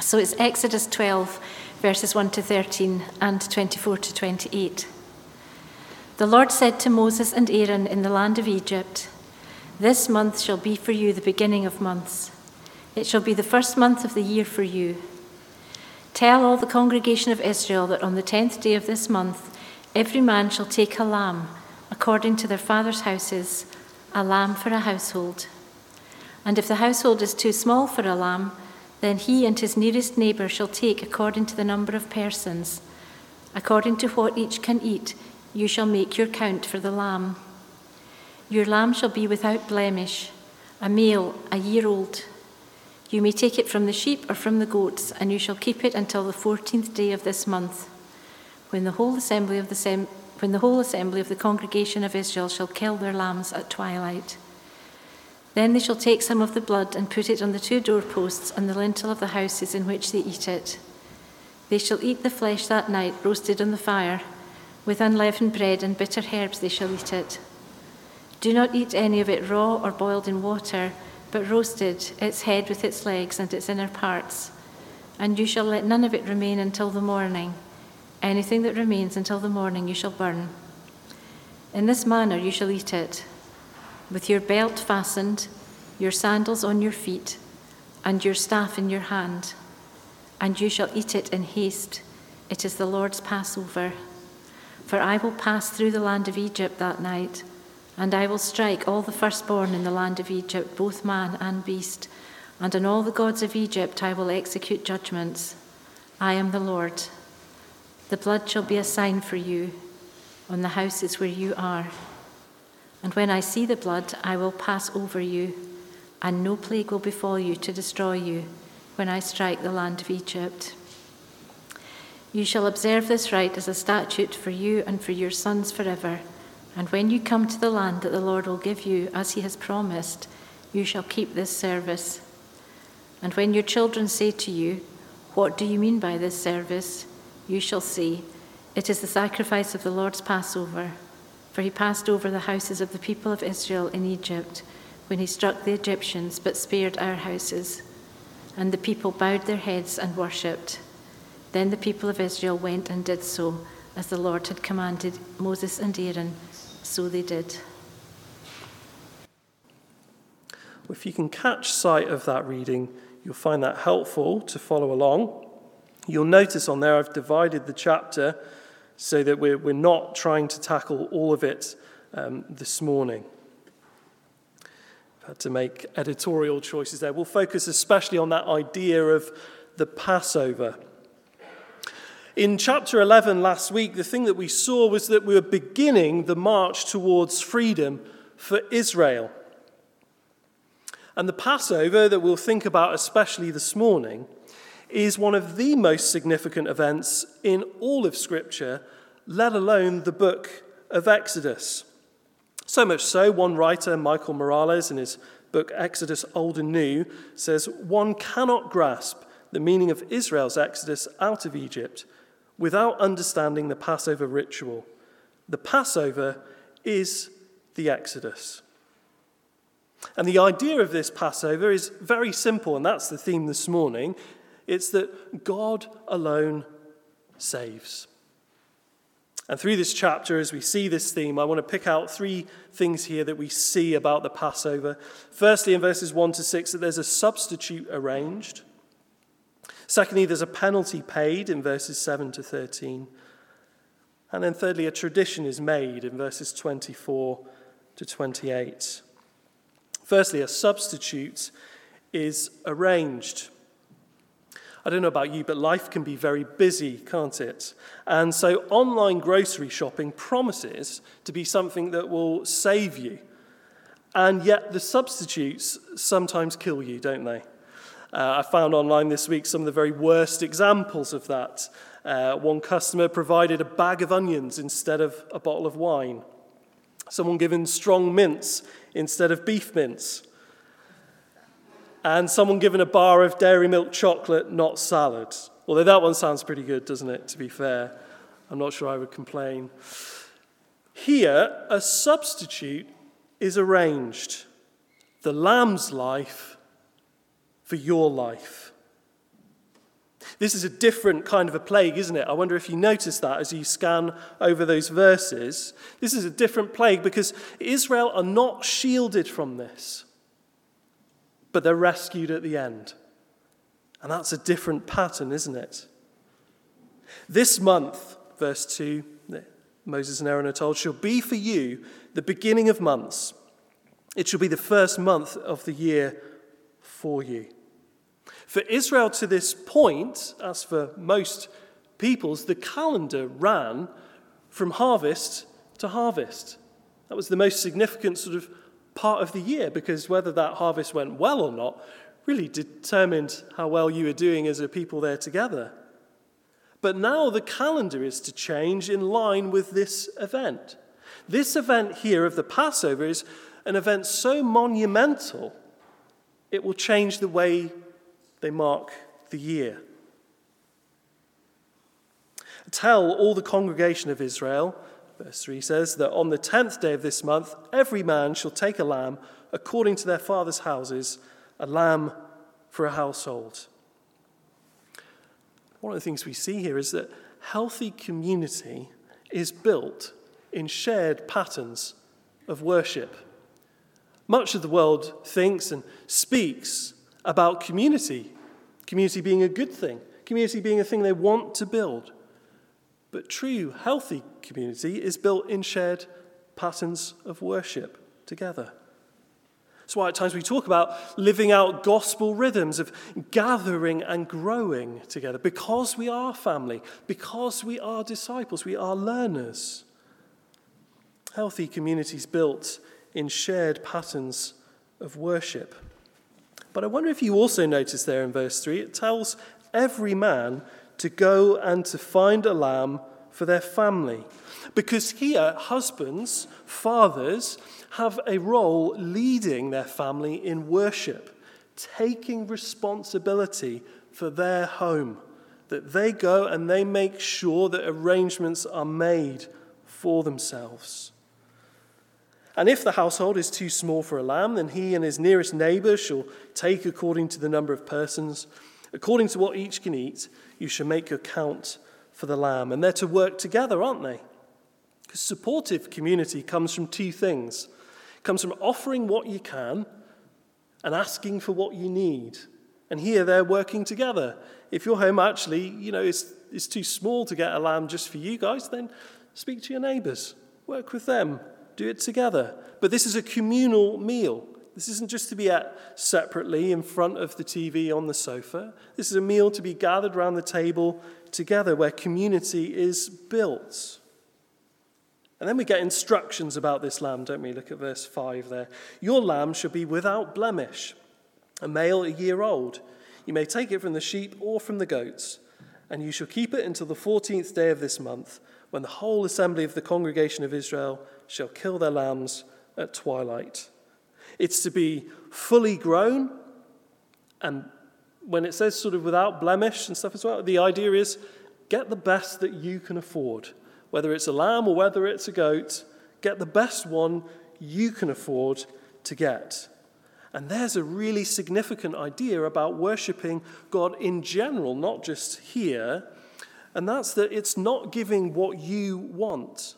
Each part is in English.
so it's Exodus 12, verses 1 to 13 and 24 to 28. The Lord said to Moses and Aaron in the land of Egypt, This month shall be for you the beginning of months. It shall be the first month of the year for you. Tell all the congregation of Israel that on the tenth day of this month, every man shall take a lamb, according to their father's houses, a lamb for a household. And if the household is too small for a lamb, then he and his nearest neighbour shall take according to the number of persons. According to what each can eat, you shall make your count for the lamb. Your lamb shall be without blemish, a male, a year old. You may take it from the sheep or from the goats, and you shall keep it until the fourteenth day of this month, when the whole assembly of the sem- when the whole assembly of the congregation of Israel shall kill their lambs at twilight. Then they shall take some of the blood and put it on the two doorposts and the lintel of the houses in which they eat it. They shall eat the flesh that night, roasted on the fire. With unleavened bread and bitter herbs they shall eat it. Do not eat any of it raw or boiled in water, but roasted, its head with its legs and its inner parts. And you shall let none of it remain until the morning. Anything that remains until the morning you shall burn. In this manner you shall eat it, with your belt fastened, your sandals on your feet, and your staff in your hand. And you shall eat it in haste. It is the Lord's Passover. For I will pass through the land of Egypt that night, and I will strike all the firstborn in the land of Egypt, both man and beast, and on all the gods of Egypt I will execute judgments. I am the Lord. The blood shall be a sign for you on the houses where you are. And when I see the blood, I will pass over you, and no plague will befall you to destroy you when I strike the land of Egypt. You shall observe this rite as a statute for you and for your sons forever. And when you come to the land that the Lord will give you, as he has promised, you shall keep this service. And when your children say to you, What do you mean by this service? you shall say, It is the sacrifice of the Lord's Passover. For he passed over the houses of the people of Israel in Egypt when he struck the Egyptians, but spared our houses. And the people bowed their heads and worshipped. Then the people of Israel went and did so, as the Lord had commanded Moses and Aaron, so they did. If you can catch sight of that reading, you'll find that helpful to follow along. You'll notice on there I've divided the chapter so that we're, we're not trying to tackle all of it um, this morning. I've had to make editorial choices there. We'll focus especially on that idea of the Passover. In chapter 11 last week, the thing that we saw was that we were beginning the march towards freedom for Israel. And the Passover that we'll think about, especially this morning, is one of the most significant events in all of Scripture, let alone the book of Exodus. So much so, one writer, Michael Morales, in his book Exodus Old and New, says one cannot grasp the meaning of Israel's exodus out of Egypt without understanding the Passover ritual. The Passover is the Exodus. And the idea of this Passover is very simple, and that's the theme this morning. It's that God alone saves. And through this chapter, as we see this theme, I want to pick out three things here that we see about the Passover. Firstly, in verses 1 to 6, that there's a substitute arranged. Secondly, there's a penalty paid in verses 7 to 13. And then thirdly, a tradition is made in verses 24 to 28. Firstly, a substitute is arranged. I don't know about you, but life can be very busy, can't it? And so online grocery shopping promises to be something that will save you. And yet the substitutes sometimes kill you, don't they? Uh, I found online this week some of the very worst examples of that. Uh, one customer provided a bag of onions instead of a bottle of wine. Someone given strong mince instead of beef mince. And someone given a bar of dairy milk chocolate, not salad. Although that one sounds pretty good, doesn't it, to be fair? I'm not sure I would complain. Here, a substitute is arranged the lamb's life for your life. This is a different kind of a plague, isn't it? I wonder if you notice that as you scan over those verses. This is a different plague because Israel are not shielded from this, but they're rescued at the end. And that's a different pattern, isn't it? This month, verse 2, Moses and Aaron are told, shall be for you the beginning of months. It shall be the first month of the year for you. For Israel to this point, as for most peoples, the calendar ran from harvest to harvest. That was the most significant sort of part of the year because whether that harvest went well or not really determined how well you were doing as a people there together. But now the calendar is to change in line with this event. This event here of the Passover is an event so monumental, it will change the way they mark the year. Tell all the congregation of Israel, verse 3 says, that on the tenth day of this month, every man shall take a lamb according to their father's houses, a lamb for a household. One of the things we see here is that healthy community is built in shared patterns of worship. Much of the world thinks and speaks about community, community being a good thing, community being a thing they want to build. But true, healthy community is built in shared patterns of worship together. That's why at times we talk about living out gospel rhythms of gathering and growing together because we are family, because we are disciples, we are learners. Healthy communities built in shared patterns of worship. But I wonder if you also notice there in verse 3, it tells every man to go and to find a lamb for their family. Because here, husbands, fathers, have a role leading their family in worship, taking responsibility for their home. That they go and they make sure that arrangements are made for themselves. And if the household is too small for a lamb, then he and his nearest neighbor shall take according to the number of persons. According to what each can eat, you shall make your count for the lamb. And they're to work together, aren't they? Because supportive community comes from two things comes from offering what you can and asking for what you need. And here they're working together. If your home actually, you know, is, is too small to get a lamb just for you guys, then speak to your neighbors, work with them, do it together. But this is a communal meal. This isn't just to be at separately in front of the TV on the sofa. This is a meal to be gathered around the table together where community is built. And then we get instructions about this lamb, don't we? Look at verse 5 there. Your lamb should be without blemish, a male a year old. You may take it from the sheep or from the goats, and you shall keep it until the 14th day of this month, when the whole assembly of the congregation of Israel shall kill their lambs at twilight. It's to be fully grown, and when it says sort of without blemish and stuff as well, the idea is get the best that you can afford whether it's a lamb or whether it's a goat, get the best one you can afford to get. And there's a really significant idea about worshipping God in general, not just here, and that's that it's not giving what you want.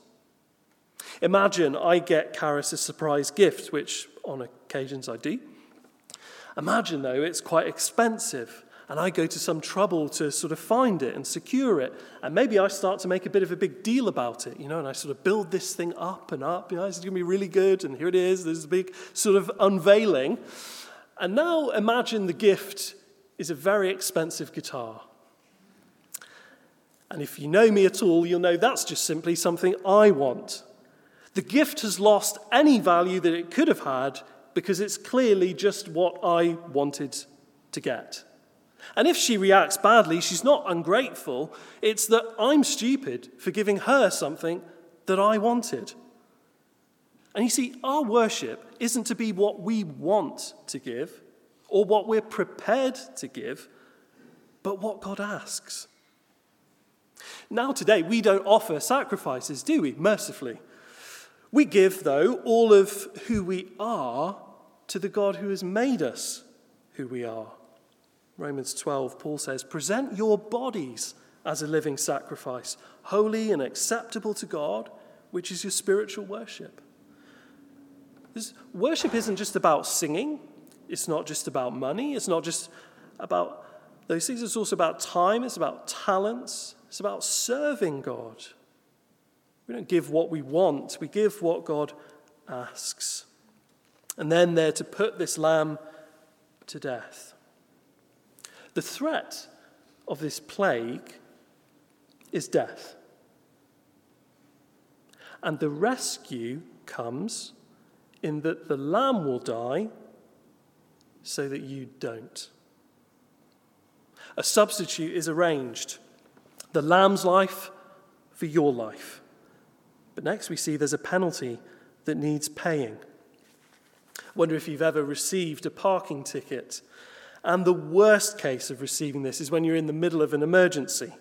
Imagine I get Karis surprise gift, which on occasions I do. Imagine, though, it's quite expensive and I go to some trouble to sort of find it and secure it. And maybe I start to make a bit of a big deal about it, you know, and I sort of build this thing up and up. You know, it's going to be really good, and here it is. There's a big sort of unveiling. And now imagine the gift is a very expensive guitar. And if you know me at all, you'll know that's just simply something I want. The gift has lost any value that it could have had because it's clearly just what I wanted to get. And if she reacts badly, she's not ungrateful. It's that I'm stupid for giving her something that I wanted. And you see, our worship isn't to be what we want to give or what we're prepared to give, but what God asks. Now, today, we don't offer sacrifices, do we? Mercifully. We give, though, all of who we are to the God who has made us who we are. Romans 12, Paul says, Present your bodies as a living sacrifice, holy and acceptable to God, which is your spiritual worship. This worship isn't just about singing, it's not just about money, it's not just about those things, it's also about time, it's about talents, it's about serving God. We don't give what we want, we give what God asks. And then they're to put this lamb to death. The threat of this plague is death. And the rescue comes in that the lamb will die so that you don't. A substitute is arranged the lamb's life for your life. But next we see there's a penalty that needs paying. Wonder if you've ever received a parking ticket. And the worst case of receiving this is when you're in the middle of an emergency.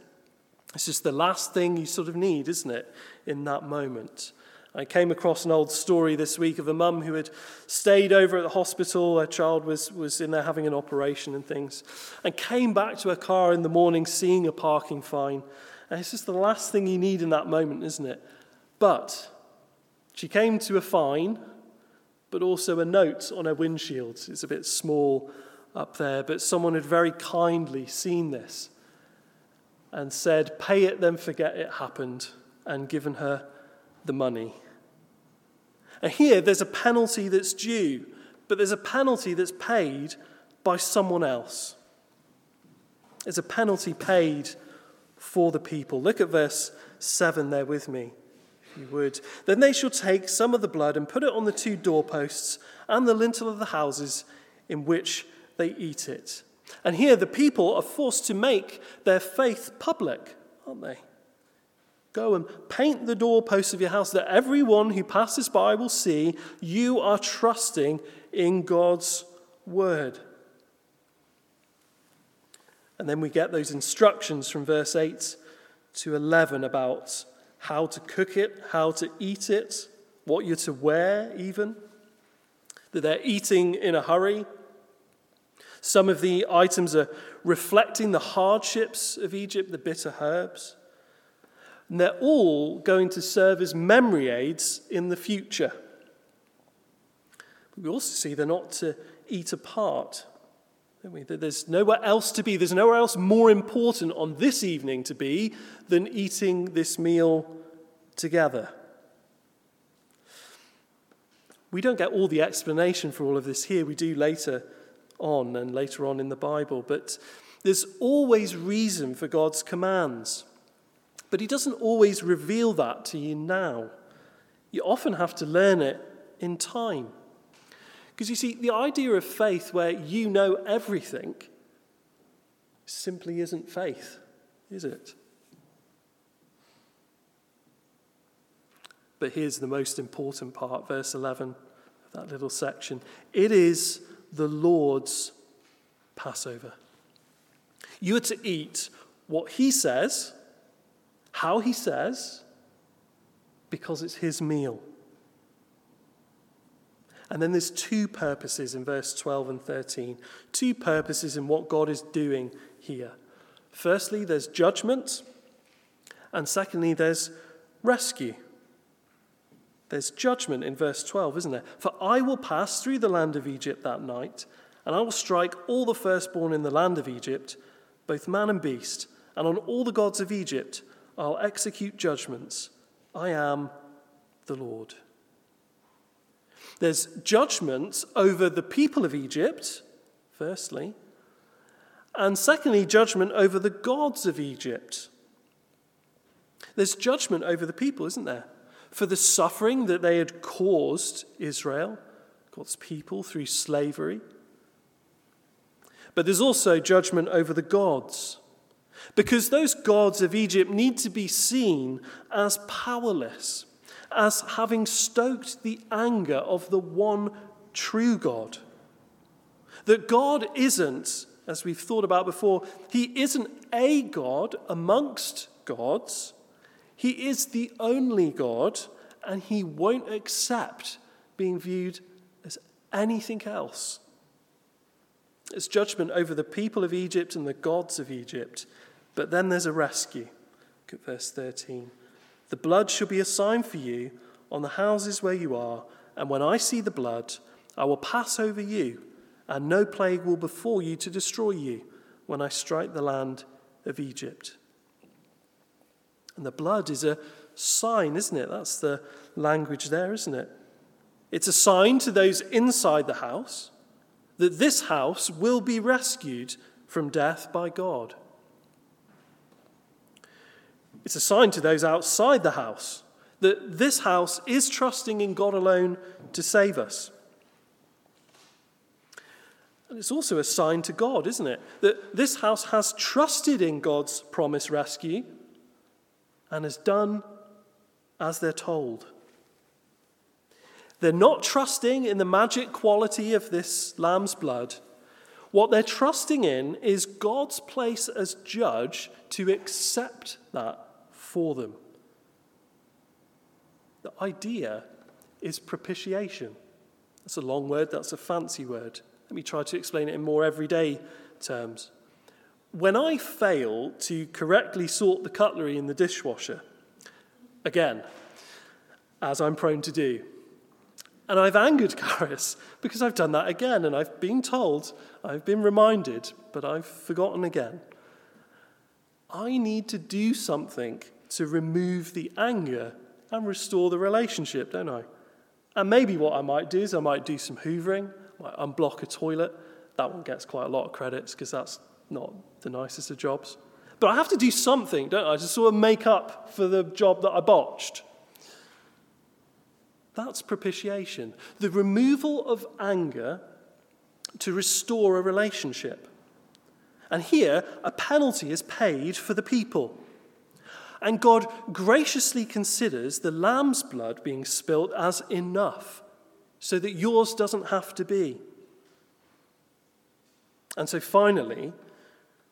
It's just the last thing you sort of need, isn't it, in that moment? I came across an old story this week of a mum who had stayed over at the hospital. Her child was, was in there having an operation and things, and came back to her car in the morning seeing a parking fine. And it's just the last thing you need in that moment, isn't it? But she came to a fine, but also a note on her windshield. It's a bit small up there, but someone had very kindly seen this and said, Pay it, then forget it happened, and given her the money. And here there's a penalty that's due, but there's a penalty that's paid by someone else. There's a penalty paid for the people. Look at verse 7 there with me, you would. Then they shall take some of the blood and put it on the two doorposts and the lintel of the houses in which they eat it. And here the people are forced to make their faith public, aren't they? Go and paint the doorposts of your house that everyone who passes by will see you are trusting in God's word. And then we get those instructions from verse 8 to 11 about how to cook it, how to eat it, what you're to wear, even. That they're eating in a hurry. Some of the items are reflecting the hardships of Egypt, the bitter herbs. And they're all going to serve as memory aids in the future. We also see they're not to eat apart. There's nowhere else to be. There's nowhere else more important on this evening to be than eating this meal together. We don't get all the explanation for all of this here. We do later on and later on in the Bible. But there's always reason for God's commands. But He doesn't always reveal that to you now. You often have to learn it in time. Because you see, the idea of faith where you know everything simply isn't faith, is it? But here's the most important part, verse 11 of that little section. It is the Lord's Passover. You are to eat what He says how he says, because it's his meal. And then there's two purposes in verse 12 and 13. Two purposes in what God is doing here. Firstly, there's judgment, and secondly, there's rescue. There's judgment in verse 12, isn't there? For I will pass through the land of Egypt that night, and I will strike all the firstborn in the land of Egypt, both man and beast, and on all the gods of Egypt I'll execute judgments. I am the Lord. There's judgment over the people of Egypt, firstly, and secondly, judgment over the gods of Egypt. There's judgment over the people, isn't there? For the suffering that they had caused Israel, God's people, through slavery. But there's also judgment over the gods because those gods of Egypt need to be seen as powerless, as having stoked the anger of the one true God. That God isn't, as we've thought about before, He isn't a God amongst gods. He is the only God, and He won't accept being viewed as anything else. It's judgment over the people of Egypt and the gods of Egypt. But then there's a rescue. Look at verse 13. The blood shall be a sign for you on the houses where you are, and when I see the blood, I will pass over you, and no plague will befall you to destroy you when I strike the land of Egypt. And the blood is a sign, isn't it? That's the language there, isn't it? It's a sign to those inside the house that this house will be rescued from death by God. It's a sign to those outside the house that this house is trusting in God alone to save us. And it's also a sign to God, isn't it? That this house has trusted in God's promised rescue and has done as they're told. They're not trusting in the magic quality of this lamb's blood. What they're trusting in is God's place as judge to accept that for them. The idea is propitiation. That's a long word, that's a fancy word. Let me try to explain it in more everyday terms. When I fail to correctly sort the cutlery in the dishwasher, again, as I'm prone to do, and I've angered Karis because I've done that again, and I've been told, I've been reminded, but I've forgotten again. I need to do something to remove the anger and restore the relationship, don't I? And maybe what I might do is I might do some hoovering, I might unblock a toilet. That one gets quite a lot of credits because that's not the nicest of jobs. But I have to do something, don't I, to sort of make up for the job that I botched. That's propitiation. The removal of anger to restore a relationship. And here, a penalty is paid for the people. And God graciously considers the lamb's blood being spilt as enough so that yours doesn't have to be. And so finally,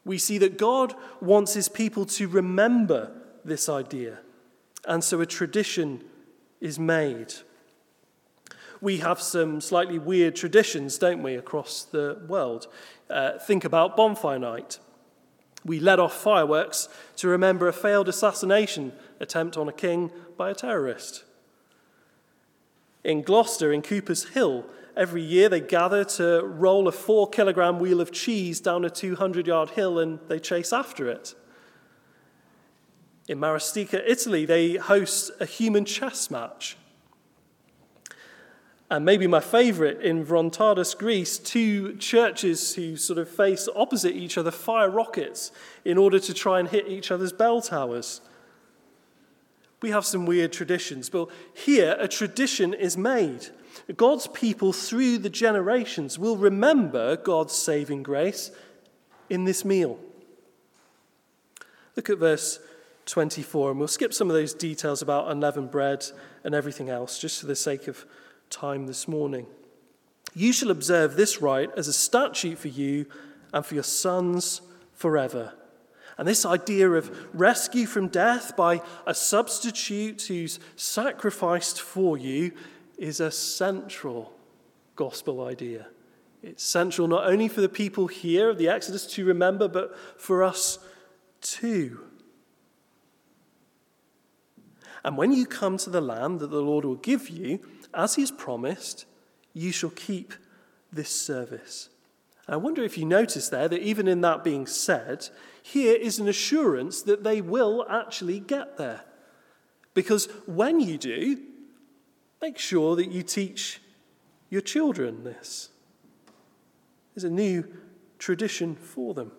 we see that God wants his people to remember this idea. And so a tradition is made we have some slightly weird traditions, don't we, across the world? Uh, think about bonfire night. We let off fireworks to remember a failed assassination attempt on a king by a terrorist. In Gloucester, in Cooper's Hill, every year they gather to roll a four kilogram wheel of cheese down a 200 yard hill and they chase after it. In Marostica, Italy, they host a human chess match and maybe my favorite in Vrontados, Greece, two churches who sort of face opposite each other fire rockets in order to try and hit each other's bell towers. We have some weird traditions, but here a tradition is made. God's people through the generations will remember God's saving grace in this meal. Look at verse 24, and we'll skip some of those details about unleavened bread and everything else just for the sake of time this morning. You shall observe this rite as a statute for you and for your sons forever. And this idea of rescue from death by a substitute who's sacrificed for you is a central gospel idea. It's central not only for the people here of the Exodus to remember, but for us too. And when you come to the land that the Lord will give you, as he's promised, you shall keep this service. I wonder if you notice there that even in that being said, here is an assurance that they will actually get there. Because when you do, make sure that you teach your children this. There's a new tradition for them.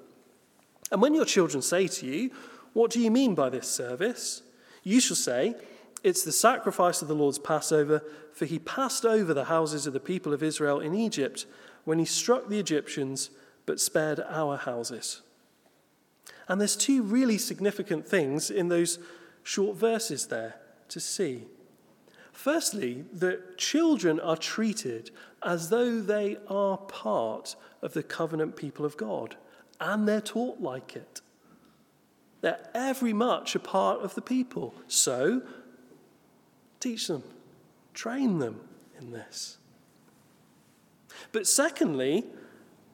And when your children say to you, What do you mean by this service? you shall say, It's the sacrifice of the Lord's Passover for he passed over the houses of the people of Israel in Egypt when he struck the Egyptians but spared our houses. And there's two really significant things in those short verses there to see. Firstly, that children are treated as though they are part of the covenant people of God, and they're taught like it. They're every much a part of the people. So, teach them train them in this. But secondly,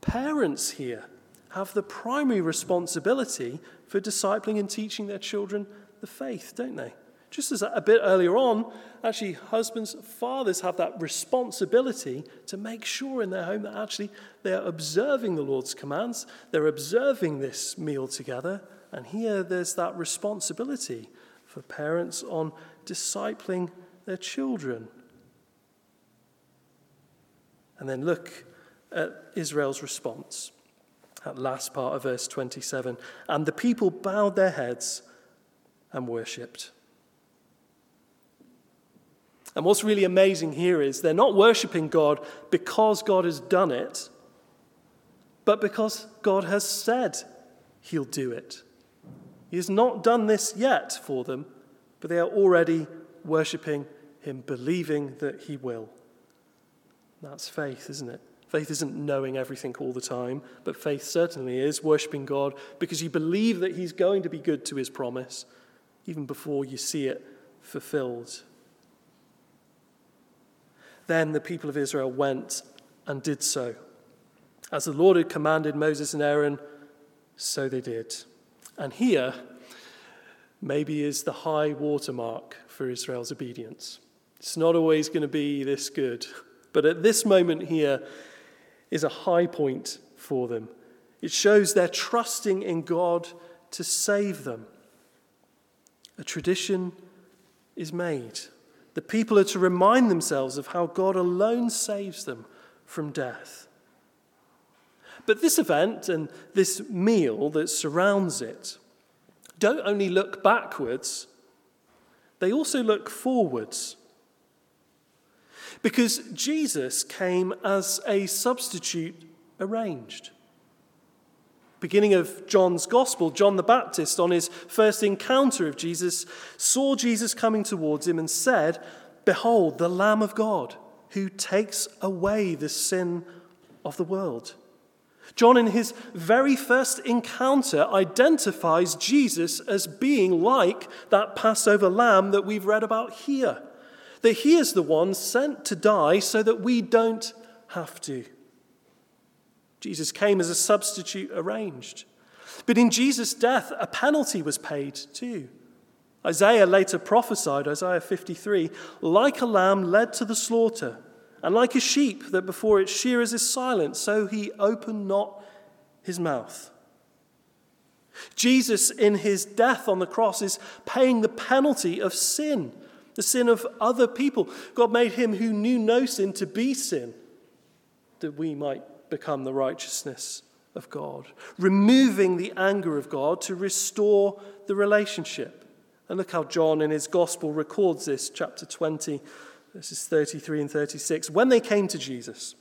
Parents here have the primary responsibility for discipling and teaching their children the faith, don't they? Just as a bit earlier on, actually, husbands, fathers have that responsibility to make sure in their home that actually they're observing the Lord's commands, they're observing this meal together. And here there's that responsibility for parents on discipling their children. And then look at Israel's response. That last part of verse 27. And the people bowed their heads and worshipped. And what's really amazing here is they're not worshipping God because God has done it, but because God has said he'll do it. He has not done this yet for them, but they are already worshipping him, believing that he will. That's faith, isn't it? Faith isn't knowing everything all the time, but faith certainly is worshipping God because you believe that he's going to be good to his promise, even before you see it fulfilled. Then the people of Israel went and did so. As the Lord had commanded Moses and Aaron, so they did. And here, maybe is the high watermark for Israel's obedience. It's not always going to be this good, but at this moment here is a high point for them. It shows they're trusting in God to save them. A tradition is made. The people are to remind themselves of how God alone saves them from death. But this event and this meal that surrounds it don't only look backwards, they also look forwards. Because Jesus came as a substitute arranged beginning of John's Gospel, John the Baptist, on his first encounter of Jesus, saw Jesus coming towards him and said, Behold, the Lamb of God who takes away the sin of the world. John, in his very first encounter, identifies Jesus as being like that Passover lamb that we've read about here. That he is the one sent to die so that we don't have to. Jesus came as a substitute arranged. But in Jesus' death, a penalty was paid too. Isaiah later prophesied, Isaiah 53, like a lamb led to the slaughter, and like a sheep that before its shearers is silent, so he opened not his mouth. Jesus, in his death on the cross, is paying the penalty of sin, the sin of other people. God made him who knew no sin to be sin, that we might become the righteousness of God, removing the anger of God to restore the relationship. And look how John in his gospel records this, chapter 20, verses 33 and 36. When they came to Jesus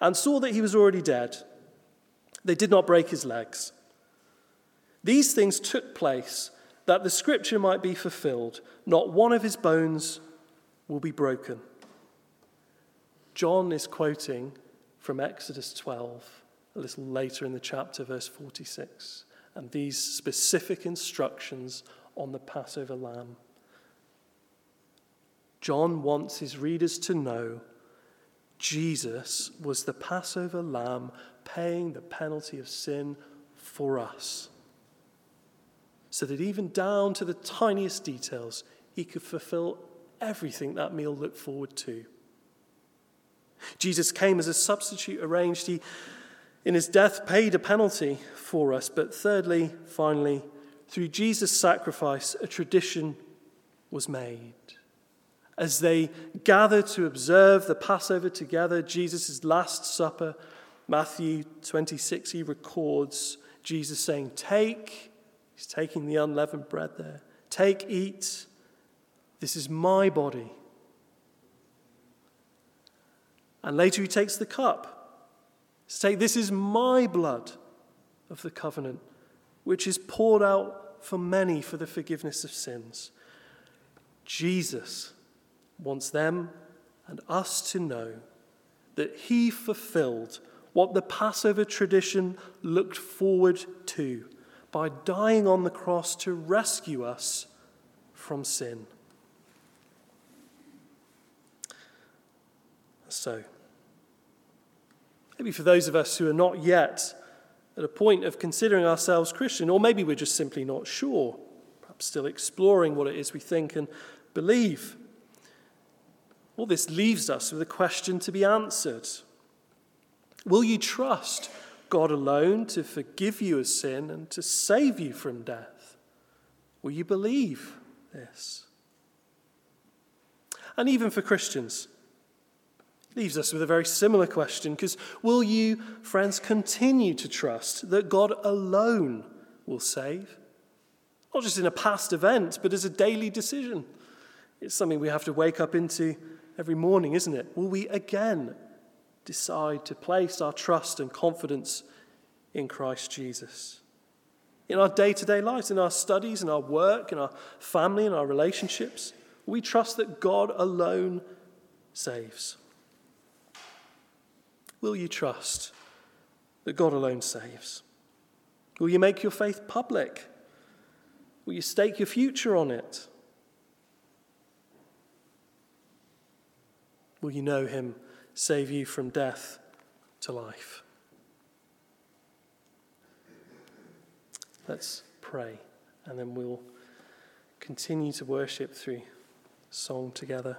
and saw that he was already dead, they did not break his legs. These things took place that the scripture might be fulfilled. Not one of his bones will be broken. John is quoting from Exodus 12, a little later in the chapter, verse 46, and these specific instructions on the Passover lamb. John wants his readers to know Jesus was the Passover lamb paying the penalty of sin for us. So that even down to the tiniest details, he could fulfill everything that meal looked forward to. Jesus came as a substitute arranged. He, in his death, paid a penalty for us. But thirdly, finally, through Jesus' sacrifice, a tradition was made. As they gather to observe the Passover together, Jesus' Last Supper, Matthew 26, he records Jesus saying, Take, he's taking the unleavened bread there, take, eat, this is my body and later he takes the cup. Say, This is my blood of the covenant, which is poured out for many for the forgiveness of sins. Jesus wants them and us to know that he fulfilled what the Passover tradition looked forward to by dying on the cross to rescue us from sin. So, Maybe for those of us who are not yet at a point of considering ourselves Christian, or maybe we're just simply not sure, perhaps still exploring what it is we think and believe. All this leaves us with a question to be answered Will you trust God alone to forgive you of sin and to save you from death? Will you believe this? And even for Christians, it leaves us with a very similar question because will you, friends, continue to trust that God alone will save? Not just in a past event, but as a daily decision. It's something we have to wake up into every morning, isn't it? Will we again decide to place our trust and confidence in Christ Jesus? In our day to day lives, in our studies, in our work, in our family, in our relationships, we trust that God alone saves. Will you trust that God alone saves? Will you make your faith public? Will you stake your future on it? Will you know Him save you from death to life? Let's pray, and then we'll continue to worship through song together.